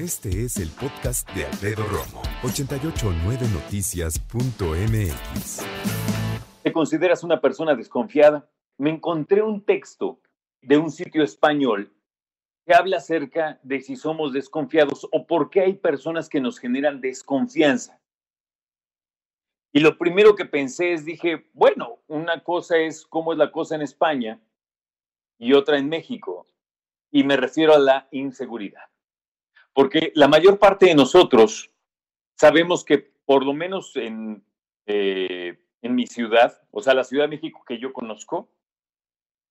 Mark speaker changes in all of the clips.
Speaker 1: Este es el podcast de Alfredo Romo, 889noticias.mx.
Speaker 2: ¿Te consideras una persona desconfiada? Me encontré un texto de un sitio español que habla acerca de si somos desconfiados o por qué hay personas que nos generan desconfianza. Y lo primero que pensé es, dije, bueno, una cosa es cómo es la cosa en España y otra en México. Y me refiero a la inseguridad. Porque la mayor parte de nosotros sabemos que por lo menos en, eh, en mi ciudad, o sea, la Ciudad de México que yo conozco,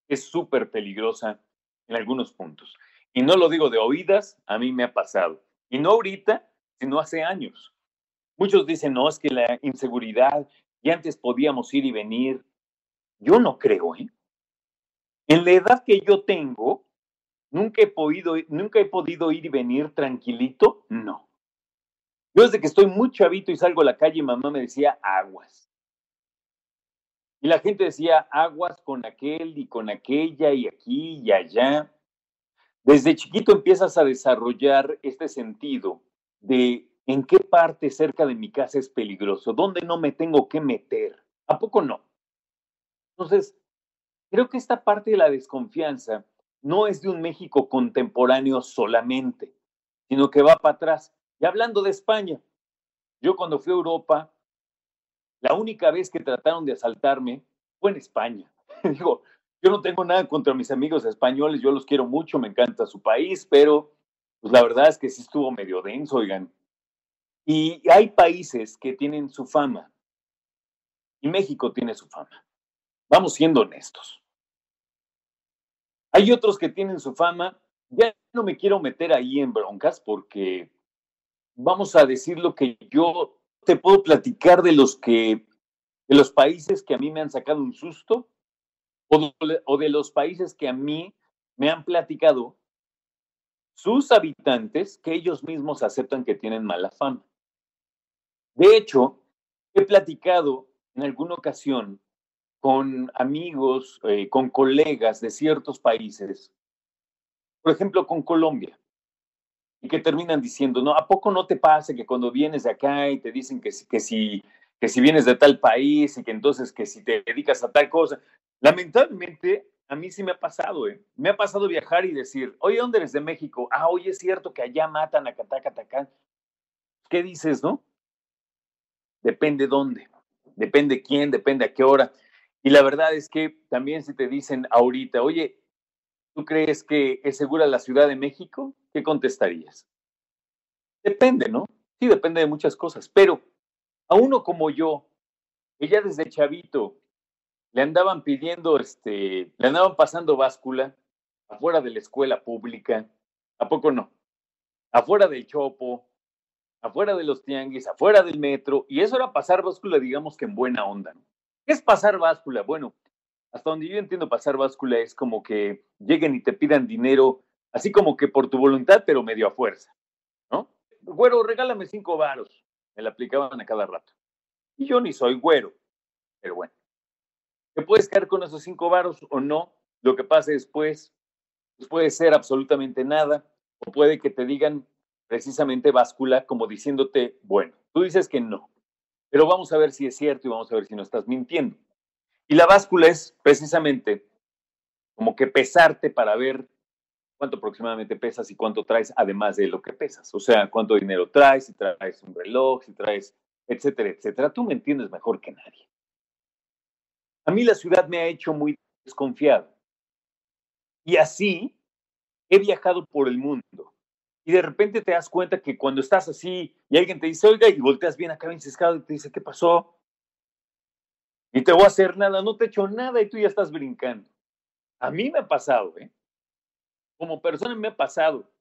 Speaker 2: es súper peligrosa en algunos puntos. Y no lo digo de oídas, a mí me ha pasado. Y no ahorita, sino hace años. Muchos dicen, no, es que la inseguridad, y antes podíamos ir y venir. Yo no creo, ¿eh? En la edad que yo tengo, ¿Nunca he, podido, ¿Nunca he podido ir y venir tranquilito? No. Yo desde que estoy muy chavito y salgo a la calle, mamá me decía aguas. Y la gente decía aguas con aquel y con aquella y aquí y allá. Desde chiquito empiezas a desarrollar este sentido de en qué parte cerca de mi casa es peligroso, dónde no me tengo que meter. ¿A poco no? Entonces, creo que esta parte de la desconfianza no es de un México contemporáneo solamente, sino que va para atrás. Y hablando de España, yo cuando fui a Europa, la única vez que trataron de asaltarme fue en España. Digo, yo no tengo nada contra mis amigos españoles, yo los quiero mucho, me encanta su país, pero pues la verdad es que sí estuvo medio denso, oigan. Y hay países que tienen su fama, y México tiene su fama. Vamos siendo honestos. Hay otros que tienen su fama. Ya no me quiero meter ahí en broncas porque vamos a decir lo que yo te puedo platicar de los que de los países que a mí me han sacado un susto o de, o de los países que a mí me han platicado sus habitantes que ellos mismos aceptan que tienen mala fama. De hecho, he platicado en alguna ocasión con amigos, eh, con colegas de ciertos países, por ejemplo, con Colombia, y que terminan diciendo, no, ¿a poco no te pasa que cuando vienes de acá y te dicen que, que, si, que si vienes de tal país y que entonces que si te dedicas a tal cosa? Lamentablemente, a mí sí me ha pasado, ¿eh? Me ha pasado viajar y decir, oye, ¿dónde eres de México? Ah, oye, es cierto que allá matan a Catacatacán. ¿Qué dices, no? Depende dónde, depende quién, depende a qué hora. Y la verdad es que también si te dicen ahorita, oye, ¿tú crees que es segura la Ciudad de México? ¿Qué contestarías? Depende, ¿no? Sí, depende de muchas cosas, pero a uno como yo, que ya desde chavito le andaban pidiendo, este, le andaban pasando báscula afuera de la escuela pública, ¿a poco no? Afuera del chopo, afuera de los tianguis, afuera del metro, y eso era pasar báscula, digamos que en buena onda, ¿no? ¿Qué es pasar báscula? Bueno, hasta donde yo entiendo pasar báscula es como que lleguen y te pidan dinero, así como que por tu voluntad, pero medio a fuerza, ¿no? Güero, regálame cinco varos. Me la aplicaban a cada rato. Y yo ni soy güero, pero bueno. ¿Te puedes caer con esos cinco varos o no? Lo que pase después pues puede ser absolutamente nada, o puede que te digan precisamente báscula como diciéndote, bueno, tú dices que no, pero vamos a ver si es cierto y vamos a ver si no estás mintiendo. Y la báscula es precisamente como que pesarte para ver cuánto aproximadamente pesas y cuánto traes además de lo que pesas. O sea, cuánto dinero traes, si traes un reloj, si traes, etcétera, etcétera. Tú me entiendes mejor que nadie. A mí la ciudad me ha hecho muy desconfiado. Y así he viajado por el mundo y de repente te das cuenta que cuando estás así y alguien te dice, oiga, y volteas bien acá encescado y te dice, ¿qué pasó? Y te voy a hacer nada, no te echo nada y tú ya estás brincando. A mí me ha pasado, ¿eh? Como persona me ha pasado.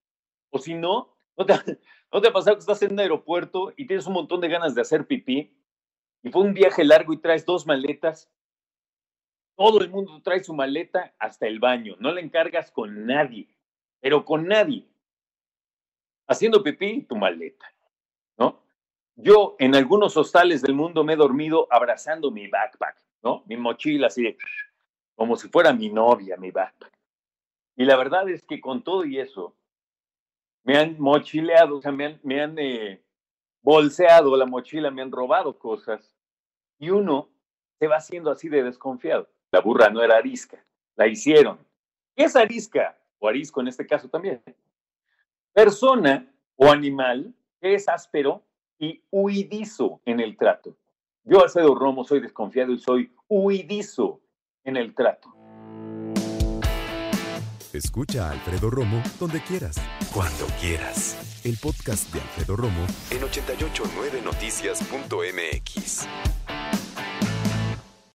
Speaker 2: O si no, ¿no te, ¿no te ha pasado que estás en un aeropuerto y tienes un montón de ganas de hacer pipí? Y fue un viaje largo y traes dos maletas. Todo el mundo trae su maleta hasta el baño. No la encargas con nadie, pero con nadie haciendo pipí tu maleta, ¿no? Yo en algunos hostales del mundo me he dormido abrazando mi backpack, ¿no? Mi mochila así de, como si fuera mi novia, mi backpack. Y la verdad es que con todo y eso, me han mochileado, o sea, me han, me han eh, bolseado la mochila, me han robado cosas. Y uno se va haciendo así de desconfiado. La burra no era arisca, la hicieron. ¿Qué es arisca? O arisco en este caso también. Persona o animal que es áspero y huidizo en el trato. Yo, Alfredo Romo, soy desconfiado y soy huidizo en el trato.
Speaker 1: Escucha a Alfredo Romo donde quieras, cuando quieras. El podcast de Alfredo Romo en 889noticias.mx.